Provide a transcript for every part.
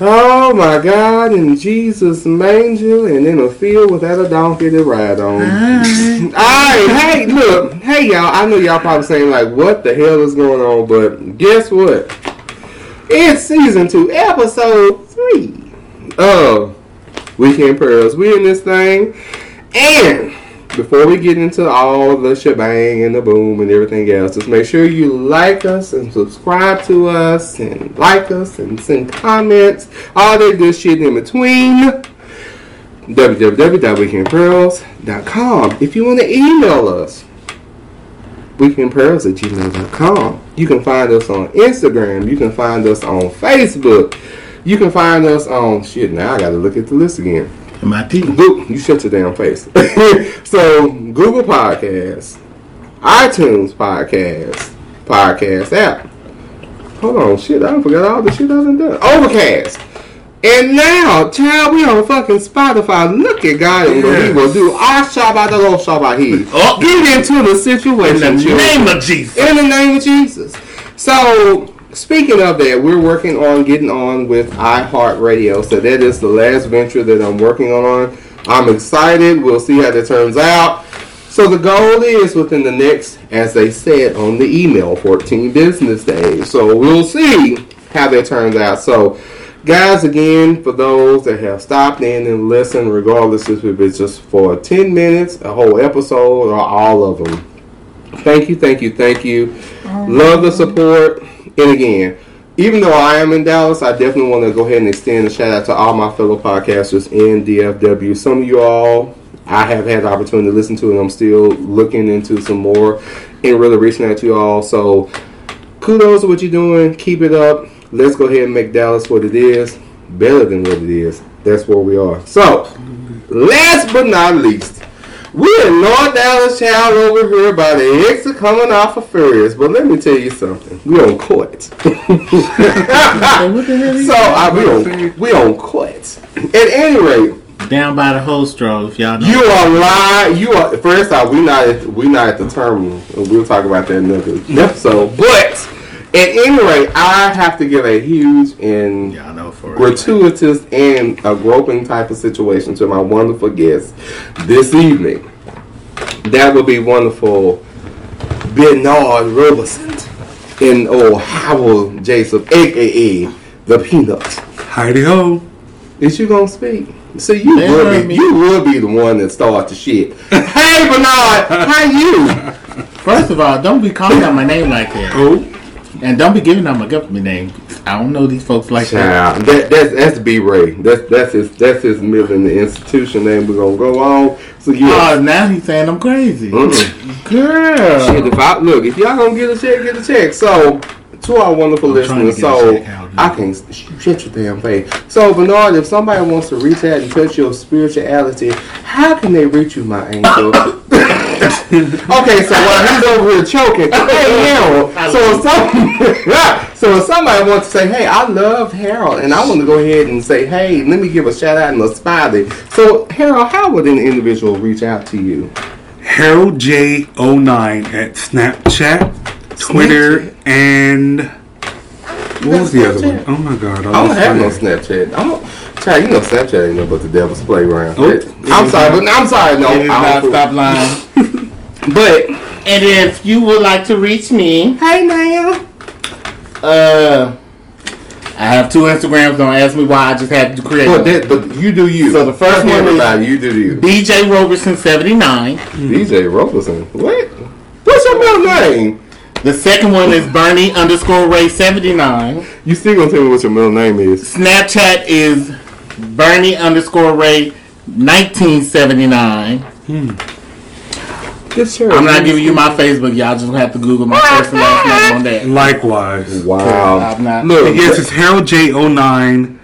Oh my God, in Jesus' manger and in a field without a donkey to ride on. Alright, hey, look, hey y'all, I know y'all probably saying like, what the hell is going on, but guess what? It's season two, episode three of Weekend Pearls. We in this thing, and before we get into all the shebang and the boom and everything else, just make sure you like us and subscribe to us and like us and send comments, all that good shit in between. www.weekendpearls.com. If you want to email us, weekendpearls at gmail.com. You can find us on Instagram. You can find us on Facebook. You can find us on shit. Now I got to look at the list again. MIT. Google, you shut your damn face. so Google Podcasts, iTunes Podcasts, Podcast app. Hold on, shit, I forgot all the shit I done done. Overcast. And now, child, we on fucking Spotify. Look at God and what he will do. I shabba the Lord shabba he. Oh. Get into the situation. In the children. name of Jesus. In the name of Jesus. So, speaking of that, we're working on getting on with iHeartRadio. So, that is the last venture that I'm working on. I'm excited. We'll see how that turns out. So, the goal is within the next, as they said on the email, 14 business days. So, we'll see how that turns out. So, guys, again, for those that have stopped in and listened, regardless if it's just for 10 minutes, a whole episode, or all of them. Thank you, thank you, thank you. Um, Love the support. And again, even though I am in Dallas, I definitely want to go ahead and extend a shout out to all my fellow podcasters in DFW. Some of you all I have had the opportunity to listen to, and I'm still looking into some more and really reaching out to you all. So kudos to what you're doing. Keep it up. Let's go ahead and make Dallas what it is, better than what it is. That's where we are. So, last but not least, we're in North Dallas child over here by the exit coming off of Furious. But let me tell you something. We on court. so I, we on we on court. At any rate, Down by the whole straw, if y'all know. you are lying. You are first off. We not we not at the terminal. We'll talk about that in another episode. But at any rate, I have to give a huge and Y'all know for real. gratuitous and a groping type of situation to my wonderful guest this evening. That would be wonderful Bernard Roberson and oh Howell Jason, aka the Peanuts. Heidi ho. Is you gonna speak? So you They would be you would be the one that starts the shit. hey Bernard, how you? First of all, don't be calling out my name like that. Oh, And don't be giving out my government name. I don't know these folks like that. child, that that's that's B Ray. That's that's his that's his middle in the institution name. We're gonna go on. So yeah. Oh, now he's saying I'm crazy. Mm-mm. Girl. Shit, if I look, if y'all gonna get a check, get a check. So, to our wonderful I'm listeners, so I can sh- shut your damn face. So, Bernard, if somebody wants to reach out and touch your spirituality, how can they reach you, my angel? okay, so while he's over here choking, hey Harold. So if some, so if somebody wants to say, hey, I love Harold, and I want to go ahead and say, hey, let me give a shout out and a smiley. So, Harold, how would an individual reach out to you? Harold J09 at Snapchat, Twitter, Snapchat? and what was the other Snapchat? one? Oh my god! I don't have no Snapchat. I don't. Child, you know Snapchat ain't nothing but the devil's playground. Oh. I'm sorry, but I'm sorry. No, I not don't- stop lying. But and if you would like to reach me, hey, now. uh, I have two Instagrams. Don't ask me why. I just had to create But that, but you do you. So the first one is- you do you. DJ Roberson seventy nine. DJ Roberson. What? What's your middle name? The second one is Bernie underscore Ray seventy nine. You still gonna tell me what your middle name is? Snapchat is Bernie underscore Ray nineteen seventy nine. Good sure. I'm not giving you my Facebook. Y'all just have to Google my first and last name on that. Likewise. Wow. I'm not. Look, Yes, it's Harold J09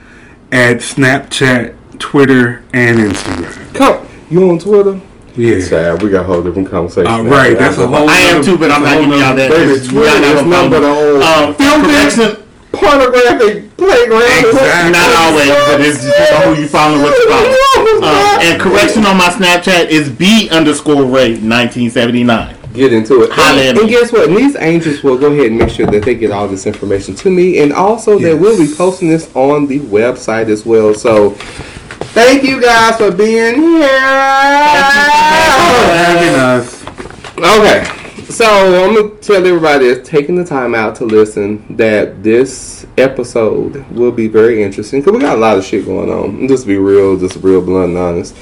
at Snapchat, Twitter, and Instagram. come. You on Twitter? Yeah. Child, we got a whole different conversation. Uh, right, that's a whole I am too, but I'm not giving y'all that. Baby, Y'all Twitter not is gonna but follow a me. whole Um, filthy correction. Pornographic playground. Exactly. Not always, but it's just who you follow, what you follow. Um, and correction on my Snapchat is B underscore Ray 1979. get into it. And, and guess what? And these angels will go ahead and make sure that they get all this information to me, and also they Yes. will be posting this on the website as well. So, thank you guys for being Having here. us. Okay, so I'm gonna tell everybody that's taking the time out to listen that this episode will be very interesting because we got a lot of shit going on. Just be real, just real blunt and honest.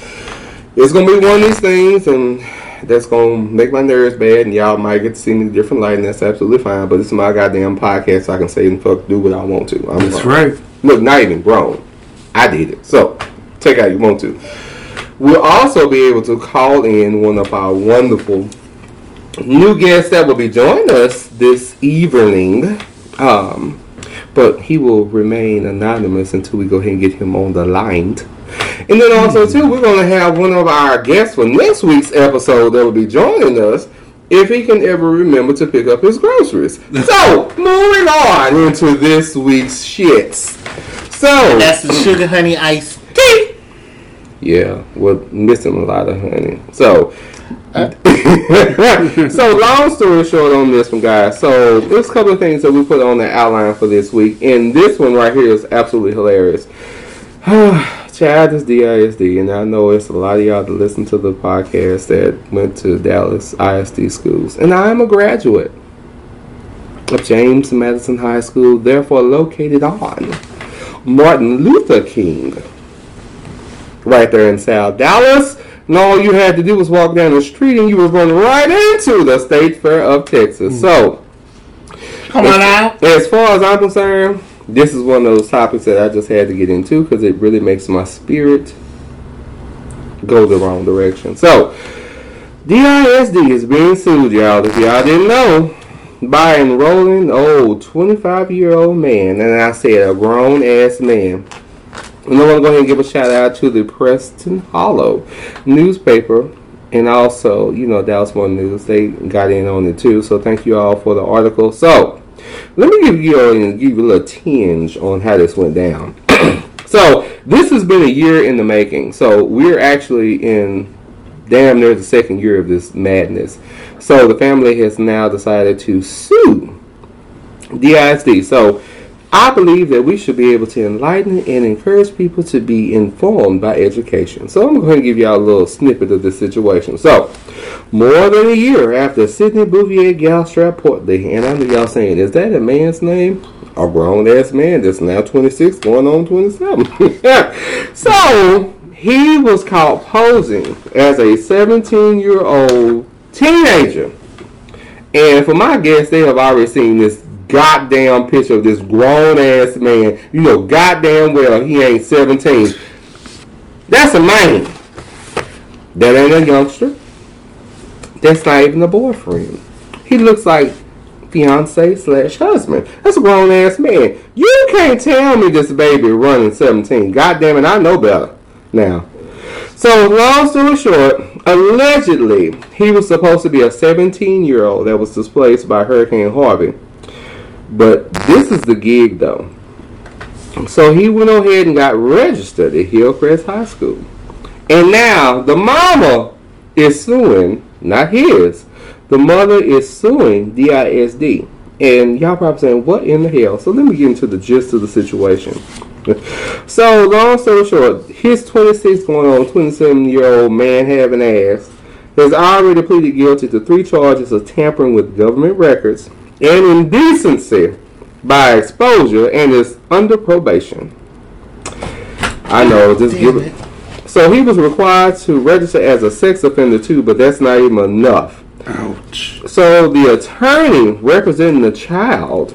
It's gonna be one of these things, and that's gonna make my nerves bad, and y'all might get to see me in a different light, and that's absolutely fine. But this is my goddamn podcast, so I can say and fuck do what I want to. I'm That's grown. right. Look, not even grown. I did it. So take out you want to. We'll also be able to call in one of our wonderful new guest that will be joining us this evening. Um, but he will remain anonymous until we go ahead and get him on the line. And then also too, we're gonna have one of our guests for next week's episode that will be joining us if he can ever remember to pick up his groceries. so moving on into this week's shits. So That's the sugar honey iced tea. yeah, we're missing a lot of honey. So, so long story short on this one, guys. So there's a couple of things that we put on the outline for this week, and this one right here is absolutely hilarious. Chad is DISD, and I know it's a lot of y'all that listen to the podcast that went to Dallas ISD schools, and I am a graduate of James Madison High School, therefore located on Martin Luther King right there in South Dallas. And all you had to do was walk down the street and you were running right into the State Fair of Texas. So, Come on out. as far as I'm concerned, this is one of those topics that I just had to get into because it really makes my spirit go the wrong direction. So, DISD is being sued, y'all. If y'all didn't know, by enrolling old 25 year old man, and I said a grown ass man. And I want to go ahead and give a shout out to the Preston Hollow newspaper and also, you know, Dallas Morning News. They got in on it too. So thank you all for the article. So let me give you all give you a little tinge on how this went down. so this has been a year in the making. So we're actually in damn near the second year of this madness. So the family has now decided to sue DISD. So I believe that we should be able to enlighten and encourage people to be informed by education. So I'm going to give y'all a little snippet of this situation. So, more than a year after Sidney Bouvier Gilstrap Portley, and I know y'all saying, is that a man's name? A grown ass man that's now 26, going on 27. so, he was caught posing as a 17 year old teenager. And for my guess, they have already seen this goddamn picture of this grown ass man. You know, goddamn well he ain't 17. That's a man. That ain't a youngster. That's not even a boyfriend. He looks like fiance slash husband. That's a grown ass man. You can't tell me this baby running 17. God damn it, I know better now. So, long story short, allegedly, he was supposed to be a 17 year old that was displaced by Hurricane Harvey. But this is the gig, though. So, he went ahead and got registered at Hillcrest High School. And now, the mama is suing, not his, the mother is suing DISD. And y'all probably saying, what in the hell? So, let me get into the gist of the situation. So, long story short, his 26 going on 27 year old man having ass has already pleaded guilty to three charges of tampering with government records and indecency by exposure and is under probation. I know, just give it. So he was required to register as a sex offender too, but that's not even enough. Ouch. So the attorney representing the child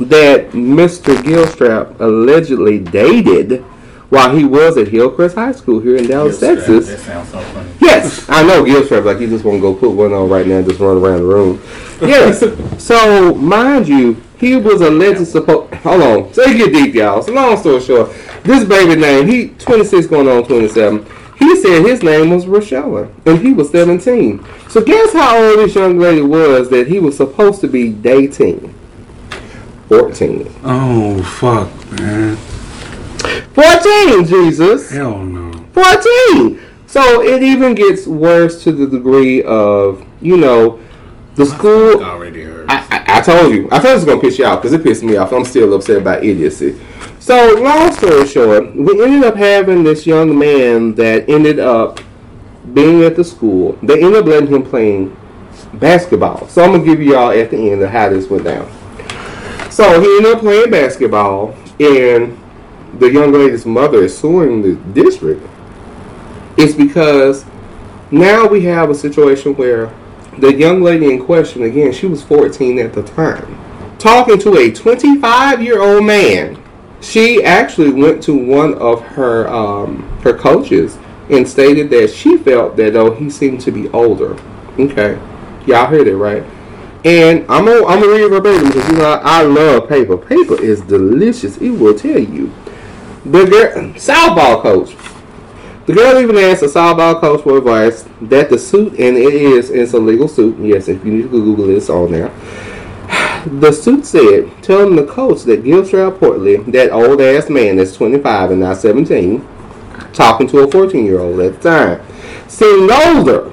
that Mr. Gilstrap allegedly dated while he was at Hillcrest High School here in Dallas, Texas. That sounds so funny. Yes, I know Gilstrap. Like you just want to go put one on right now, and just run around the room. Yes. so mind you, he was allegedly supposed. Hold on. You get deep, y'all. So long story short, this baby name he 26 going on 27. He said his name was Rochella, and he was 17. So guess how old this young lady was that he was supposed to be dating? 14. Oh fuck, man. 14, Jesus. Hell no. 14. So it even gets worse to the degree of you know, the school. Already heard. I, I, I told you. I thought it was gonna piss you off because it pissed me off. I'm still upset about idiocy. So, long story short, we ended up having this young man that ended up being at the school. They ended up letting him playing basketball. So I'm gonna give you all at the end of how this went down. So he ended up playing basketball, and the young lady's mother is suing the district. It's because now we have a situation where the young lady in question, again, she was 14 at the time, talking to a 25 year old man. She actually went to one of her um, her coaches and stated that she felt that though he seemed to be older. Okay, y'all heard it right. And I'm gonna I'm gonna read verbatim because you know I, I love paper. Paper is delicious. It will tell you. The girl, softball coach. The girl even asked the softball coach for advice that the suit, and it is it's a legal suit. Yes, if you need to Google it, it's on there. The suit said, telling the coach that Gilstrap Portley, that old ass man that's 25 and not 17, talking to a 14 year old at the time, seemed older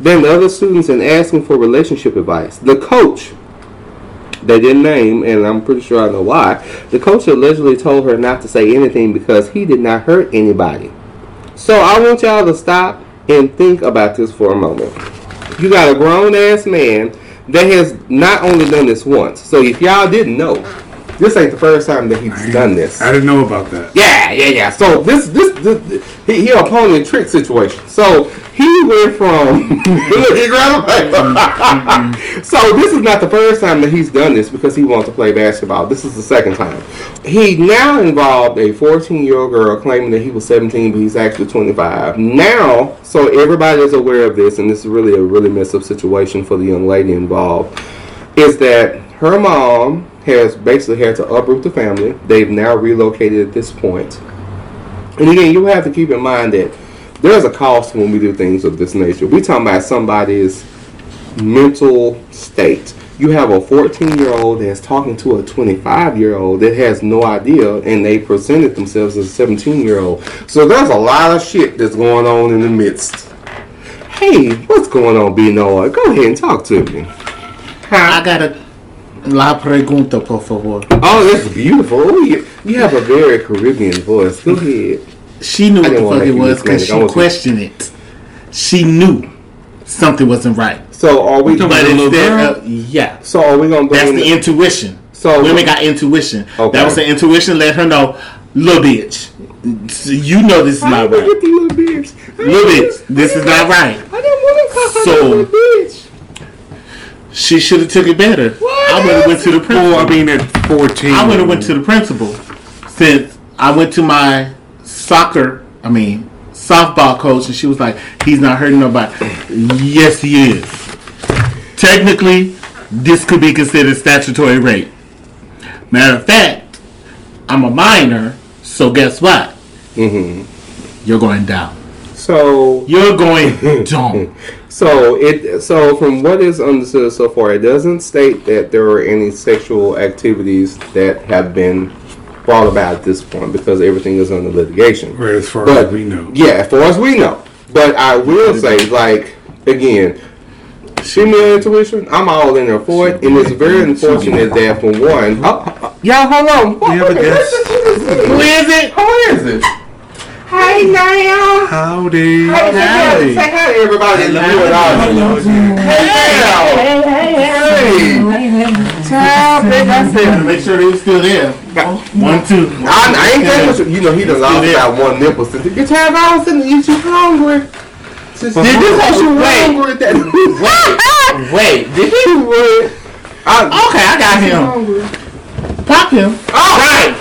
than the other students and asking for relationship advice. The coach, they didn't name, and I'm pretty sure I know why, the coach allegedly told her not to say anything because he did not hurt anybody. So I want y'all to stop and think about this for a moment. You got a grown ass man that has not only done this once. So if y'all didn't know, this ain't the first time that he's done this. I didn't know about that. Yeah, yeah, yeah. So this, this, this he, he a pony and trick situation. So he went from look, he grabbed so this is not the first time that he's done this because he wants to play basketball. This is the second time. He now involved a 14 year old girl claiming that he was 17, but he's actually 25. Now, so everybody is aware of this, and this is really a really messed up situation for the young lady involved. Is that her mom has basically had to uproot the family. They've now relocated at this point. And again, you have to keep in mind that there's a cost when we do things of this nature. we talking about somebody's mental state. You have a 14 year old that's talking to a 25 year old that has no idea, and they presented themselves as a 17 year old. So there's a lot of shit that's going on in the midst. Hey, what's going on, B Noah? Go ahead and talk to me. I got a la pregunta, por favor. Oh, that's beautiful. Oh, you, you have a very Caribbean voice. Go ahead. She knew what the fuck it was because she questioned it. She knew something wasn't right. So are we? But about the little instead, of, yeah, So are we gonna that's the intuition. So- women got intuition. Okay. That was the intuition. Let her know, little bitch. You know this is not right. the little bitch. Little bitch, this is didn't- right. I didn't want to call her So- little bitch. She should have took it better. What? I would have went to the principal. Well, I mean, at 14. I would have went to the principal since I went to my soccer, I mean softball coach, and she was like, "He's not hurting nobody." yes, he is. Technically, this could be considered statutory rape. Matter of fact, I'm a minor, so guess what? Mm-hmm. You're going down. So You're going down. So it so from what is understood so far, it doesn't state that there are any sexual activities that have been brought about at this point because everything is under litigation. Right, as far But as we know. yeah, as far as we know. But I will say, like again, female intuition, I'm all in there for it, and it's very unfortunate that for one, oh, oh, oh, y'all hold on, We have a guest. Who is it? Who is it? Hey now. Howdy. Hey, hi- say hi to everybody in the viewing audience. Hey, hey, hey, hey. Child, baby, I said, Make sure they were still there. One, two. I, I ain't taking you. You know, he done lost that one nipple since your child I was sitting you too hungry. Did this you hungry? That Wait, did he? you would. I, Okay, I got him. Pop him. Oh, right,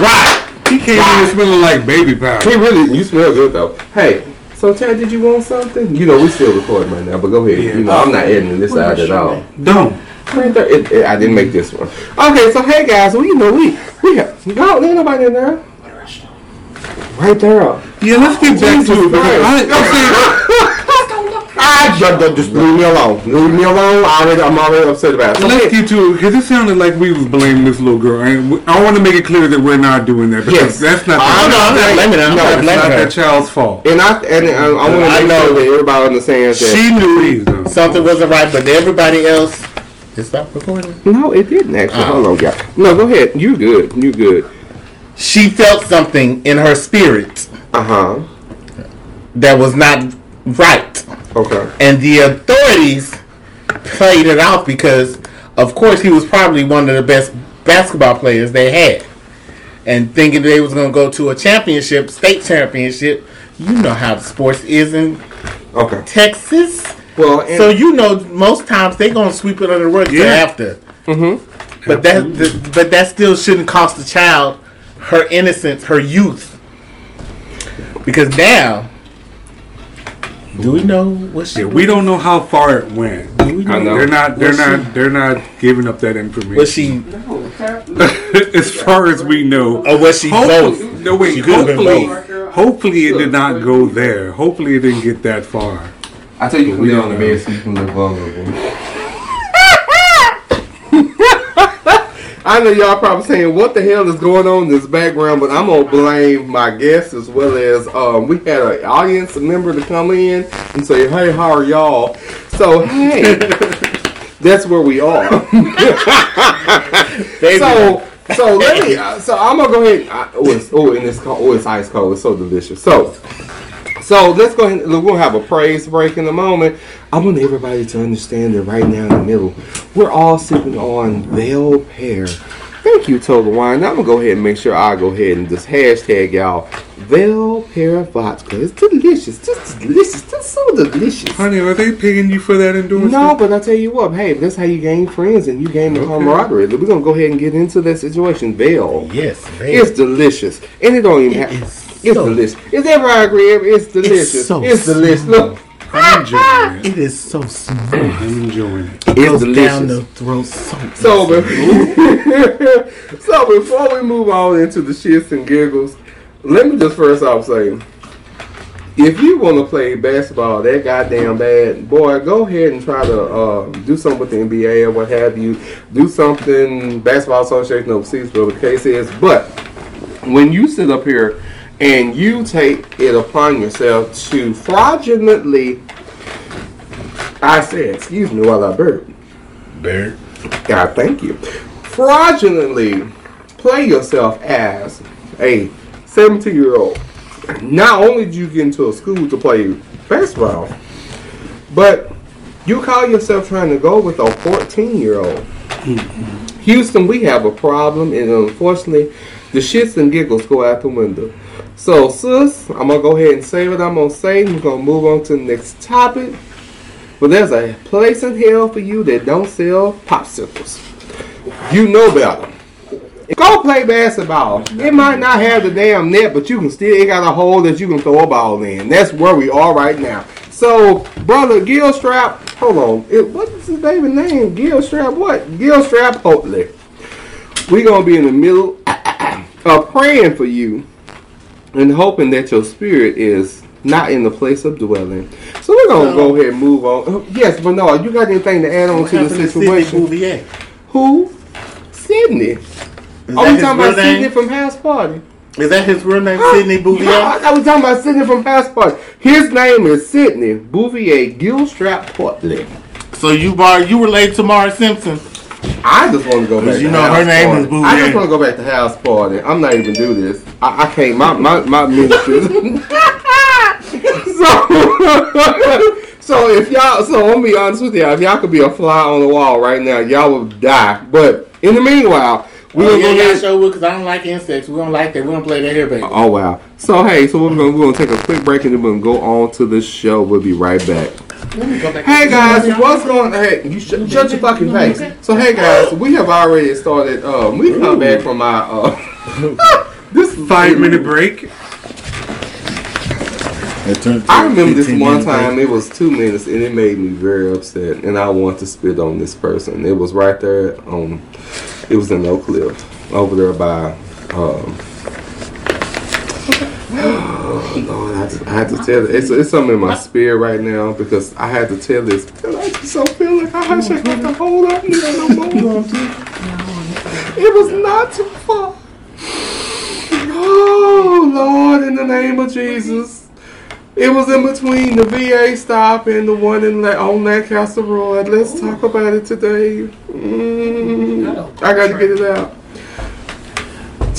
right. He came in smelling like baby powder. He really, you smell good though. Hey, so Chad, did you want something? You know, we still recording right now, but go ahead. You know, I'm not editing this out at all. Don't. It, it, I didn't make this one. Okay, so hey guys, we you know we we have no ain't nobody in there. Right there. Yeah, let's get back to it. because I, I Ah, I just, just leave me alone. Leave me alone. I already, I'm already upset about it. So, Let's hey, get to it because it sounded like we was blaming this little girl, and we- I want to make it clear that we're not doing that Yes. because that's not. I'm the, not I'm not blaming her. I'm No, not blaming not her. that child's fault. and I and I, I want to make know. sure that everybody understands that. She knew though. Something wasn't right, but everybody else. Is that recording? no, it didn't actually. Oh. Hold on, guys. No, go ahead. You're good? You're good? She felt something in her spirit Uh huh. that was not right. Okay. and the authorities played it out because, of course, he was probably one of the best basketball players they had, and thinking they was going to go to a championship, state championship. You know how the sports is in Okay. Texas, Well, and, so you know most times they gonna sweep it under the rug till Yeah. after. Mm-hmm. But that, th- but that still shouldn't cost the child her innocence, her youth, because now. Do we know what she? Yeah, we don't know how far it went. Do we I know. They're not. They're Was not. she- They're not giving up that information. Was she as far as we know. or was she Hopefully, both? no wait. She Hopefully, both. hopefully it did not go there. Hopefully it didn't get that far. I tell you, you can lay on the bed so you can look vulnerable. I know y'all probably saying, "What the hell is going on in this background?" But I'm gonna blame my guests as well as um, we had an audience member to come in and say, "Hey, how are y'all?" So hey, that's where we are. So so let me. uh, So I'm gonna go ahead. I, oh, it's oh, and it's cold. Oh, it's ice cold. It's so delicious. So. So let's go ahead. We're gonna have a praise break in a moment. I want everybody to understand that right now in the middle, we're all sipping on Veil Pear. Thank you, Total Wine. Now I'm gonna go ahead and make sure I go ahead and just hashtag y'all Veil Pear Vodka. It's delicious. Just delicious. Just so delicious. Honey, are they paying you for that endorsement? No, but I tell you what, hey, that's how you gain friends and you gain the Okay. camaraderie. We're gonna go ahead and get into that situation. Veil. yes, baby. It's delicious. And it don't even It have is it's so- delicious. Is everybody agree? It's delicious. so it's delicious. Look. I'm enjoying it. It is so smooth. I'm enjoying it. It's Goes delicious. down the throat so. So, be- so before we move on into the shits and giggles, let me just first off say, if you want to play basketball that goddamn bad, boy, go ahead and try to uh, do something with the NBA or what have you. Do something Basketball Association overseas, whatever the case is. But when you sit up here and you take it upon yourself to fraudulently, I said, excuse me while I burp. Bird. God, thank you. Fraudulently play yourself as a 17 year old. Not only did you get into a school to play basketball, but you call yourself trying to go with a 14 year old. Houston, we have a problem, and unfortunately, the shits and giggles go out the window. So, sis, I'm gonna go ahead and say what I'm gonna say. We're gonna move on to the next topic. But there's a place in hell for you that don't sell popsicles. You know better. Go play basketball. It might not have the damn net, but you can still it got a hole that you can throw a ball in. That's where we are right now. So, brother Gilstrap, hold on. It, what is his baby name? Gilstrap what? Gilstrap Oatley. we gonna be in the middle of praying for you and hoping that your spirit is not in the place of dwelling. So we're gonna No. go ahead and move on. Oh, Yes, but no, you got anything to add on What to the happened to situation? Bouvier? Who? Sydney. Is oh, Are we talking about Sydney from House Party? Is that his real name, Sidney No, Bouvier? I was talking about Sydney from House Party. His name is Sydney Bouvier Gilstrap Portland. So you bar you related to Marge Simpson? I just want to go back. you to know her House name Party. is Bouvier. I just want to go back to House Party. I'm not even do this. I, I can't. My my my ministry. so so if y'all so I'm gonna be honest with y'all. If y'all could be a fly on the wall right now, y'all would die. But in the meanwhile, we're Oh, gonna yeah, go show because I don't like insects. We don't like that. We don't play that here, baby. Oh wow. So hey, so we're gonna we're gonna take a quick break and then we're gonna go on to the show. We'll be right back. Let me go back Hey guys, what's going? on? Hey, you sh- shut your fucking face. So hey guys, we have already started. Um, we come back from our uh, this Five minute break. It turned to I remember this 15 one minutes time. later. It was two minutes, and it made me very upset. And I want to spit on this person. It was right there on. It was in Oak Cliff, over there by. Um, Oh Lord, I, had to tell it. It's, it's something in my spirit right now because I had to tell this I just don't feel like I should have to hold it no more. It was not too far. Oh Lord, in the name of Jesus. It was in between the VA stop and the one in La- on Lancaster Road. Let's talk about it today. Mm, I got to get it out.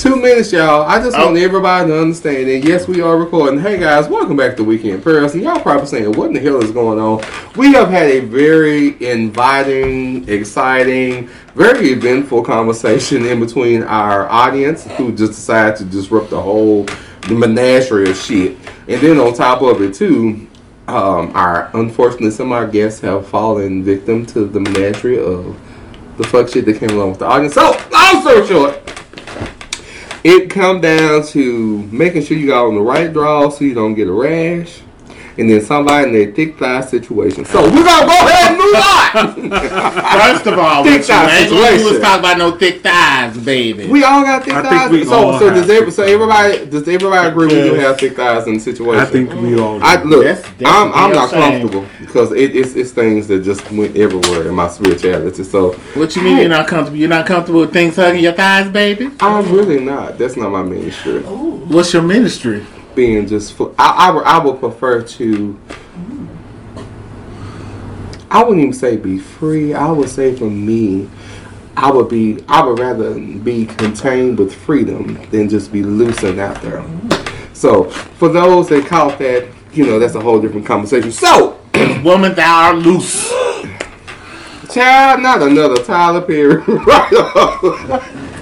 Two minutes, y'all. I just want Oh. everybody to understand that yes, we are recording. Hey guys, welcome back to Weekend Pearls. And y'all probably saying, what in the hell is going on? We have had a very inviting, exciting, very eventful conversation in between our audience who just decided to disrupt the whole menagerie of shit. And then on top of it too, um, our unfortunately some of our guests have fallen victim to the menagerie of the fuck shit that came along with the audience. So, long story short, it come down to making sure you got on the right draw so you don't get a rash. And then somebody in their thick thigh situation. So we're gonna go ahead and move on. First of all, Thick what you thigh ain't gonna do is situation. talk about no thick thighs, baby. we all got thick I think thighs. we so all so have does every, thick so thighs. everybody does everybody agree we do Yes. have thick thighs in the situation? I think we mm. all. Do. I look. That's- that's I'm, I'm not shame. comfortable because it, it's it's things that just went everywhere in my spirituality. So What you mean you're not comfortable? You're not comfortable with things hugging your thighs, baby? I'm really not. That's not my ministry. What's your ministry? Being just, fu- I, I, would- I would prefer to. I wouldn't even say be free. I would say for me, I would be. I would rather be contained with freedom than just be loosened out there. So for those that caught that, you know, that's a whole different conversation. So, Woman, thou art loose. child, not another Tyler Perry. right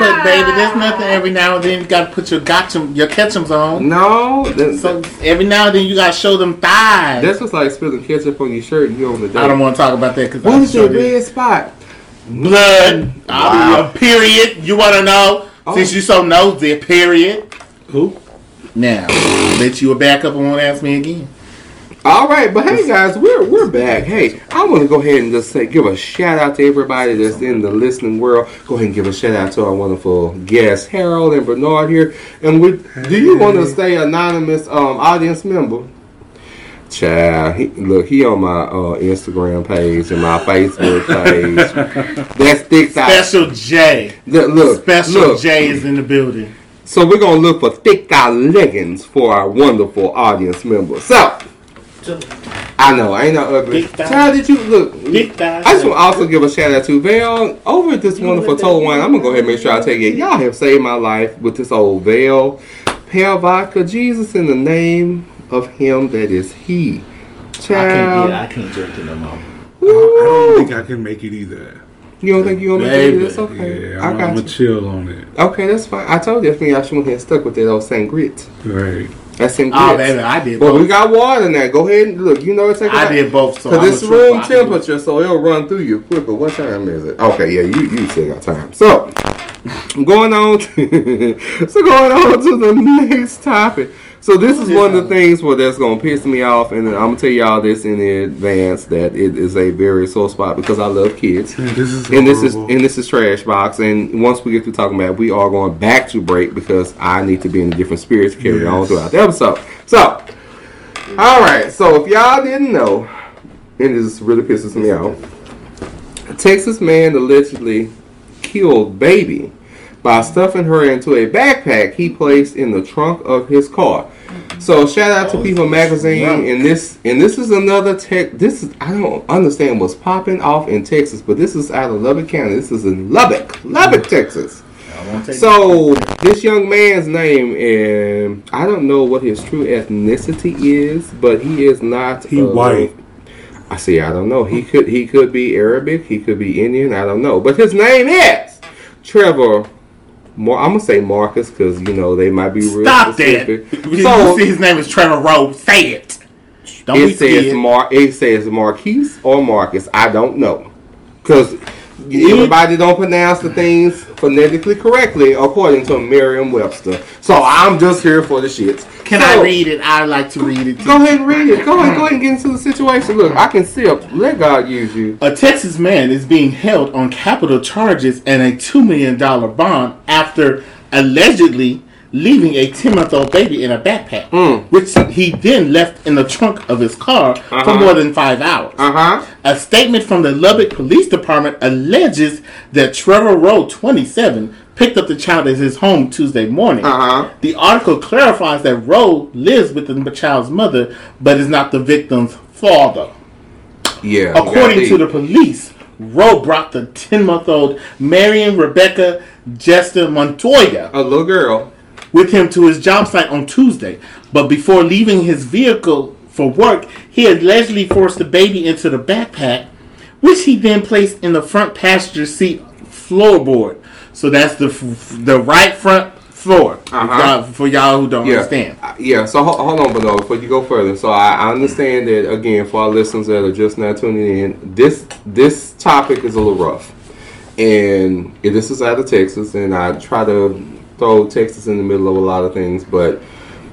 But baby, there's nothing. Every now and then you gotta put your gotcha, your ketchums on. No, that, So every now and then you gotta show them thighs. that's just like spilling ketchup on your shirt and you on the day. I don't want to talk about that because What I'm is sure that this- red spot? blood. Wow. Uh, period. You want to know? Oh. Since you so nosy, period. Who? Now, I'll let you back up and won't ask me again. All right, but hey guys, we're we're back. Hey, I want to go ahead and just say give a shout out to everybody that's in the listening world. Go ahead and give a shout out to our wonderful guests, Harold and Bernard here. And we, do you want to stay anonymous um, audience member? Child, he, look, he on my uh, Instagram page and my Facebook page. That's thick thigh. Special J. Look, look, Special look. J is in the building. So we're gonna look for thick thigh leggings for our wonderful audience members. So I know, I ain't no ugly. Thick. Child, did you look? I just want to also give a shout out to Val over at this wonderful Total Wine. I'm gonna go ahead and make sure I take it. Y'all have saved my life with this old Val, Pale Vodka, Jesus in the name of Him that is He. Child, I can't yeah, I can't drink it no more. I don't think I can make it either. you don't think you gonna make it? That's okay. Yeah, I I'm, got I'm you. gonna chill on it. Okay, that's fine. I told you that's me. I should have stuck with that old St. Grit. Right. That's. Oh, baby, I did Well, we got water in there. Go ahead and look. You know it's like I did both. So Because I'm it's room I can do it. temperature, so it'll run through you quicker. What time is it? Okay, yeah, you you still got time. So, going on. To, so going on to the next topic. So this is one of the things where that's gonna piss me off, and I'm gonna tell y'all this in advance that it is a very sore spot because I love kids. Man, this is And this is and this is trash box. And once we get through talking about, it, we are going back to break because I need to be in a different spirit to carry on throughout the episode. So, all right. So if y'all didn't know, and this really pisses me off, a Texas man allegedly killed baby by stuffing her into a backpack he placed in the trunk of his car. So shout out to People Magazine, and this and this is another tech. This is I don't understand what's popping off in Texas, but this is out of Lubbock County. This is in Lubbock, Lubbock, Texas. I won't take So this young man's name, and I don't know what his true ethnicity is, but he is not. He uh, white. I see. I don't know. He could. He could be Arabic. He could be Indian. I don't know. But his name is Trevor. I'm gonna say Marcus because you know they might be real Stop specific. that. So see his name is Trevor Rowe. Say it. Don't it says. Mar. It says Marquise or Marcus. I don't know because everybody don't pronounce the things phonetically correctly according to Merriam-Webster. So I'm just here for the shits. Can So, I read it? I like to read it. Go ahead and read it. Go ahead. Go ahead and get into the situation. Look, I can see. Let God use you. A Texas man is being held on capital charges and a $2 million bond after allegedly leaving a 10 month old baby in a backpack, Mm. which he then left in the trunk of his car for Uh-huh. more than five hours. Uh huh. A statement from the Lubbock Police Department alleges that Trevor Rowe, 27, picked up the child at his home Tuesday morning. Uh-huh. The article clarifies that Rowe lives with the child's mother, but is not the victim's father. Yeah. According to the police, Rowe brought the 10 month old Marion Rebecca Jester Montoya a little girl. With him to his job site on Tuesday. But before leaving his vehicle for work, he allegedly forced the baby into the backpack, which he then placed in the front passenger seat floorboard. So that's the f- the right front floor Uh-huh. For y'all who don't Yeah. understand. Uh, Yeah. So ho- hold on, Bernard, before you go further. So I, I understand that again for our listeners that are just now tuning in. This this topic is a little rough, and this is out of Texas, and I try to throw Texas in the middle of a lot of things, but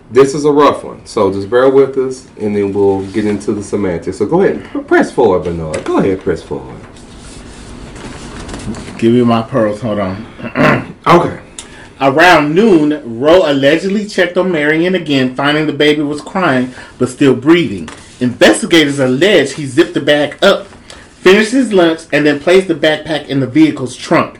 this is a rough one. So just bear with us, and then we'll get into the semantics. So go ahead, pr- press forward, Bernard. Go ahead, press forward. Give me my pearls. Hold on. Okay. Around noon, Rowe allegedly checked on Marion again, finding the baby was crying but still breathing. Investigators allege he zipped the bag up, finished his lunch, and then placed the backpack in the vehicle's trunk.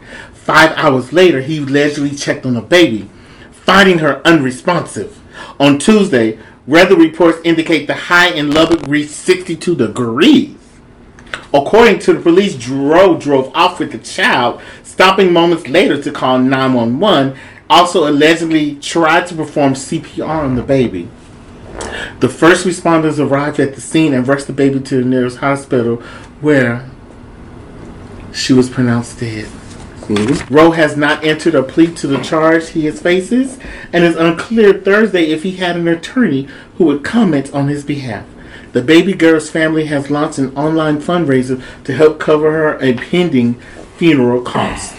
Five hours later, he allegedly checked on the baby, finding her unresponsive. On Tuesday, weather reports indicate the high in Lubbock reached 62 degrees. According to the police, Rowe drove off with the child, stopping moments later to call 911. Also, allegedly tried to perform CPR on the baby. The first responders arrived at the scene and rushed the baby to the nearest hospital, where she was pronounced dead. Rowe has not entered a plea to the charge he has faces, and it's unclear Thursday if he had an attorney who would comment on his behalf. The baby girl's family has launched an online fundraiser to help cover her impending funeral costs.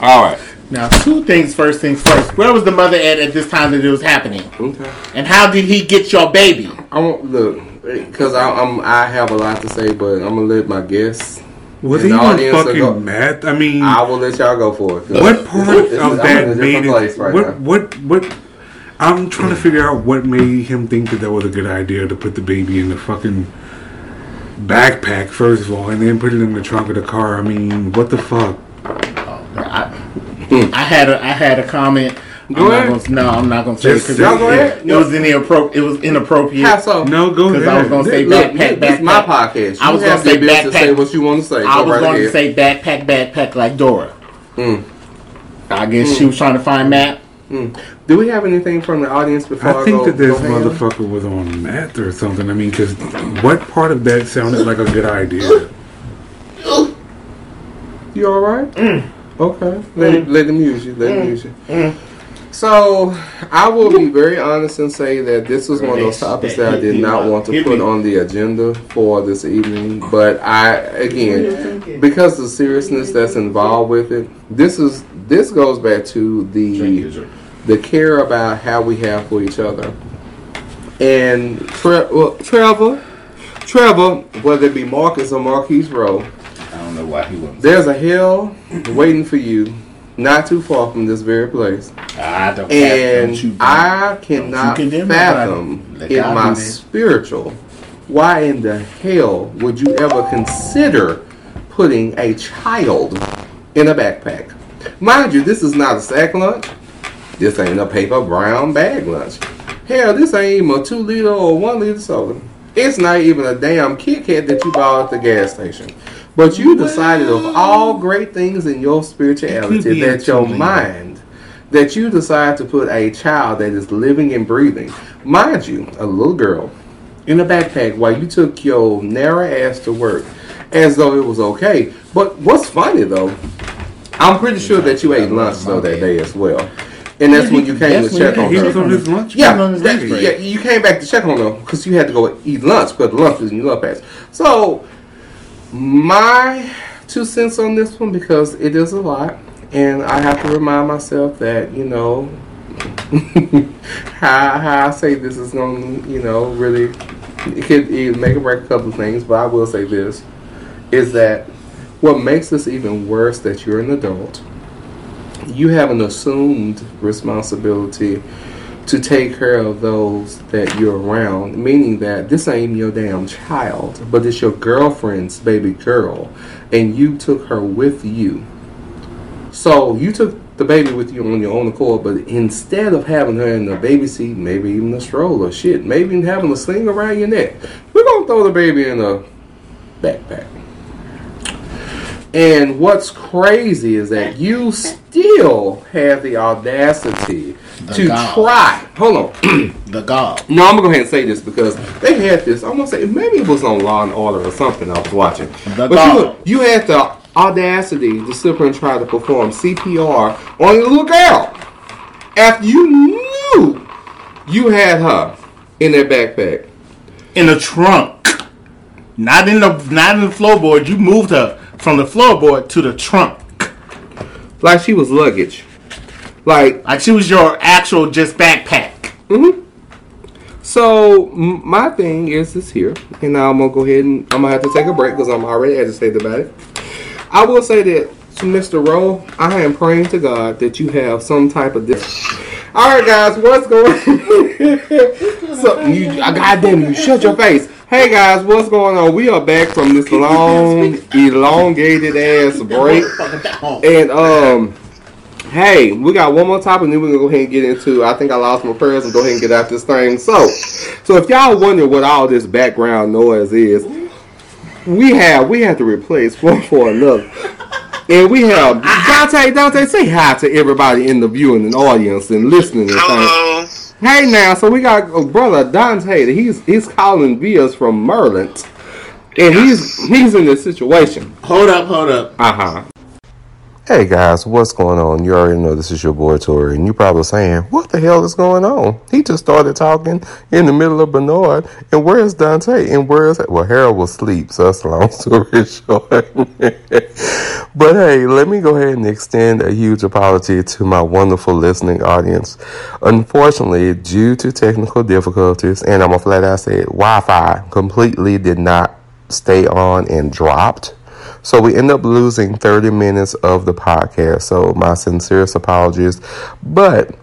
All right. Now, two things first things first. Where was the mother at at this time that it was happening? Okay. And how did he get your baby? I won't look because I'm I have a lot to say, but I'm gonna let my guests. Was he the on fucking go- meth? I mean, I will let y'all go for it. what part this is- of I'm that in a made different it? right what, now. what? What? I'm trying to figure out what made him think that that was a good idea to put the baby in the fucking backpack first of all, and then put it in the trunk of the car. I mean, what the fuck? Oh, I, I had a I had a comment. Go I'm ahead. Gonna, no, I'm not gonna say it Just because say it, go ahead. it, was inappropri- It was inappropriate. How so? No, go Because ahead. I was gonna say Look, backpack, this is my backpack. podcast. I was have gonna say the business to backpack. say what you want to say. I Go was right going ahead. to say backpack, backpack like Dora. Mm. I guess she mm. was trying to find Matt. Mm. Do we have anything from the audience before I, I think go, that this go ham? motherfucker was on meth or something. I mean, because what part of that sounded like a good idea? You all right? Mm. Okay. Let, mm. let him use you. Let him use you. So, I will be very honest and say that this was one of those topics that I did not want to put on the agenda for this evening. But I, again, because of the seriousness that's involved with it, this is this goes back to the the care about how we have for each other. And Tre- well, Trevor, Trevor, whether it be Marcus or Marquise Rowe, I don't know why he wasn't. there's a hell waiting for you, not too far from this very place. I don't. And don't I cannot fathom in my that. spiritual why in the hell would you ever consider putting a child in a backpack? Mind you, this is not a sack lunch. This ain't a paper brown bag lunch. Hell, this ain't even a two liter or one liter soda. It's not even a damn Kit Kat that you bought at the gas station. But you decided of all great things in your spirituality could be a that your mind that you decide to put a child that is living and breathing, mind you, a little girl, in a backpack while you took your narrow ass to work as though it was okay. But what's funny though, I'm pretty sure that you ate lunch though that day as well. And that's when you came to check on He her. was on his lunch. Yeah, on his that- lunch yeah, you came back to check on her because you had to go eat lunch because lunch was in your love pass. So, my two cents on this one because it is a lot, and I have to remind myself that you know how how I say this is going to you know really it could it make or break a couple of things, but I will say this is that what makes this even worse that you're an adult you have an assumed responsibility to take care of those that you're around, meaning that this ain't your damn child, but it's your girlfriend's baby girl, and you took her with you. So you took the baby with you on your own accord, but instead of having her in the baby seat, maybe even a stroller, shit, maybe even having a sling around your neck, we're gonna throw the baby in a backpack. And what's crazy is that you still have the audacity The to gall. try. Hold on. The God. No, I'm gonna go ahead and say this because they had this. I'm gonna say maybe it was on Law and Order or something I was watching. The but dog. you, you had the audacity to sit and try to perform CPR on a little girl after you knew you had her in that backpack. In the trunk. Not in the not in the floorboard. You moved her from the floorboard to the trunk. Like she was luggage. Like Like she was your actual just backpack. Mm-hmm. So m- my thing is this here, and now I'm gonna go ahead and I'm gonna have to take a break because I'm already agitated about it. I will say that to Mr. Rowe, I am praying to God that you have some type of this. All right, guys, what's going? so you, goddamn, you shut your face. Hey guys, what's going on? We are back from this long, elongated ass break. And um, hey, we got one more topic, and then we're gonna go ahead and get into. I think I lost my prayers and go ahead and get out this thing. So, so if y'all wonder what all this background noise is, we have we have to replace one for another. And we have Dante. Dante, say hi to everybody in the viewing and audience and listening and things. Hello. Hey now, so we got a brother Dante. He's he's calling via us from Merlin, and he's he's in this situation. Hold up, hold up. Uh huh. Hey guys, what's going on? You already know this is your boy Tori, and you're probably saying, What the hell is going on? He just started talking in the middle of Bernard, and where's Dante? And where's well Harold was asleep, so that's a long story short. but hey, let me go ahead and extend a huge apology to my wonderful listening audience. Unfortunately, due to technical difficulties, and I'm gonna flat out say it, Wi-Fi completely did not stay on and dropped. So we end up losing 30 minutes of the podcast. So my sincerest apologies. But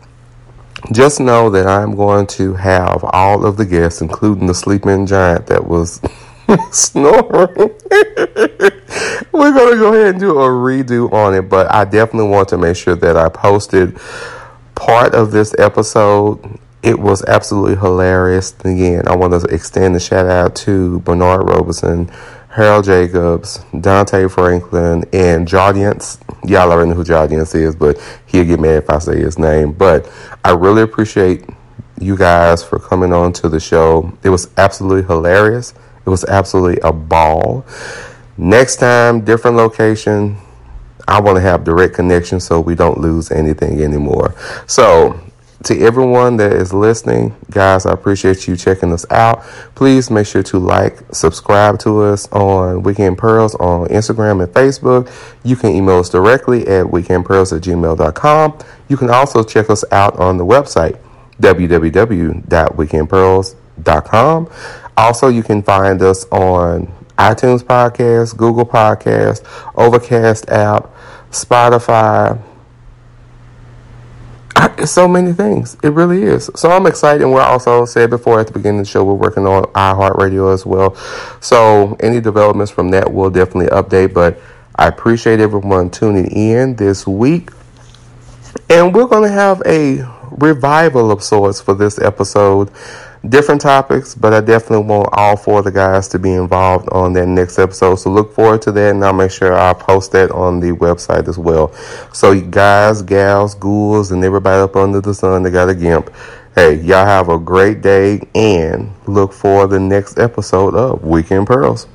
just know that I'm going to have all of the guests, including the sleeping giant that was snoring. We're going to go ahead and do a redo on it. But I definitely want to make sure that I posted part of this episode. It was absolutely hilarious. Again, I want to extend a shout out to Bernard Roberson, Harold Jacobs, Dante Franklin, and Jaudience. Y'all already know who Jaudience is, but he'll get mad if I say his name. But I really appreciate you guys for coming on to the show. It was absolutely hilarious. It was absolutely a ball. Next time, different location. I want to have direct connection so we don't lose anything anymore. So, to everyone that is listening, guys, I appreciate you checking us out. Please make sure to like, subscribe to us on Weekend Pearls on Instagram and Facebook. You can email us directly at weekendpearls at gmail.com. You can also check us out on the website www.weekendpearls.com. Also, you can find us on iTunes Podcast, Google Podcast, Overcast app, Spotify. It's so many things. It really is. So I'm excited. And we're also said before at the beginning of the show, we're working on iHeartRadio as well. So any developments from that, we'll definitely update. But I appreciate everyone tuning in this week. And we're going to have a revival of sorts for this episode. Different topics, but I definitely want all four of the guys to be involved on that next episode. So look forward to that, and I'll make sure I post that on the website as well. So, guys, gals, ghouls, and everybody up under the sun that got a gimp, hey, y'all have a great day and look for the next episode of Weekend Pearls.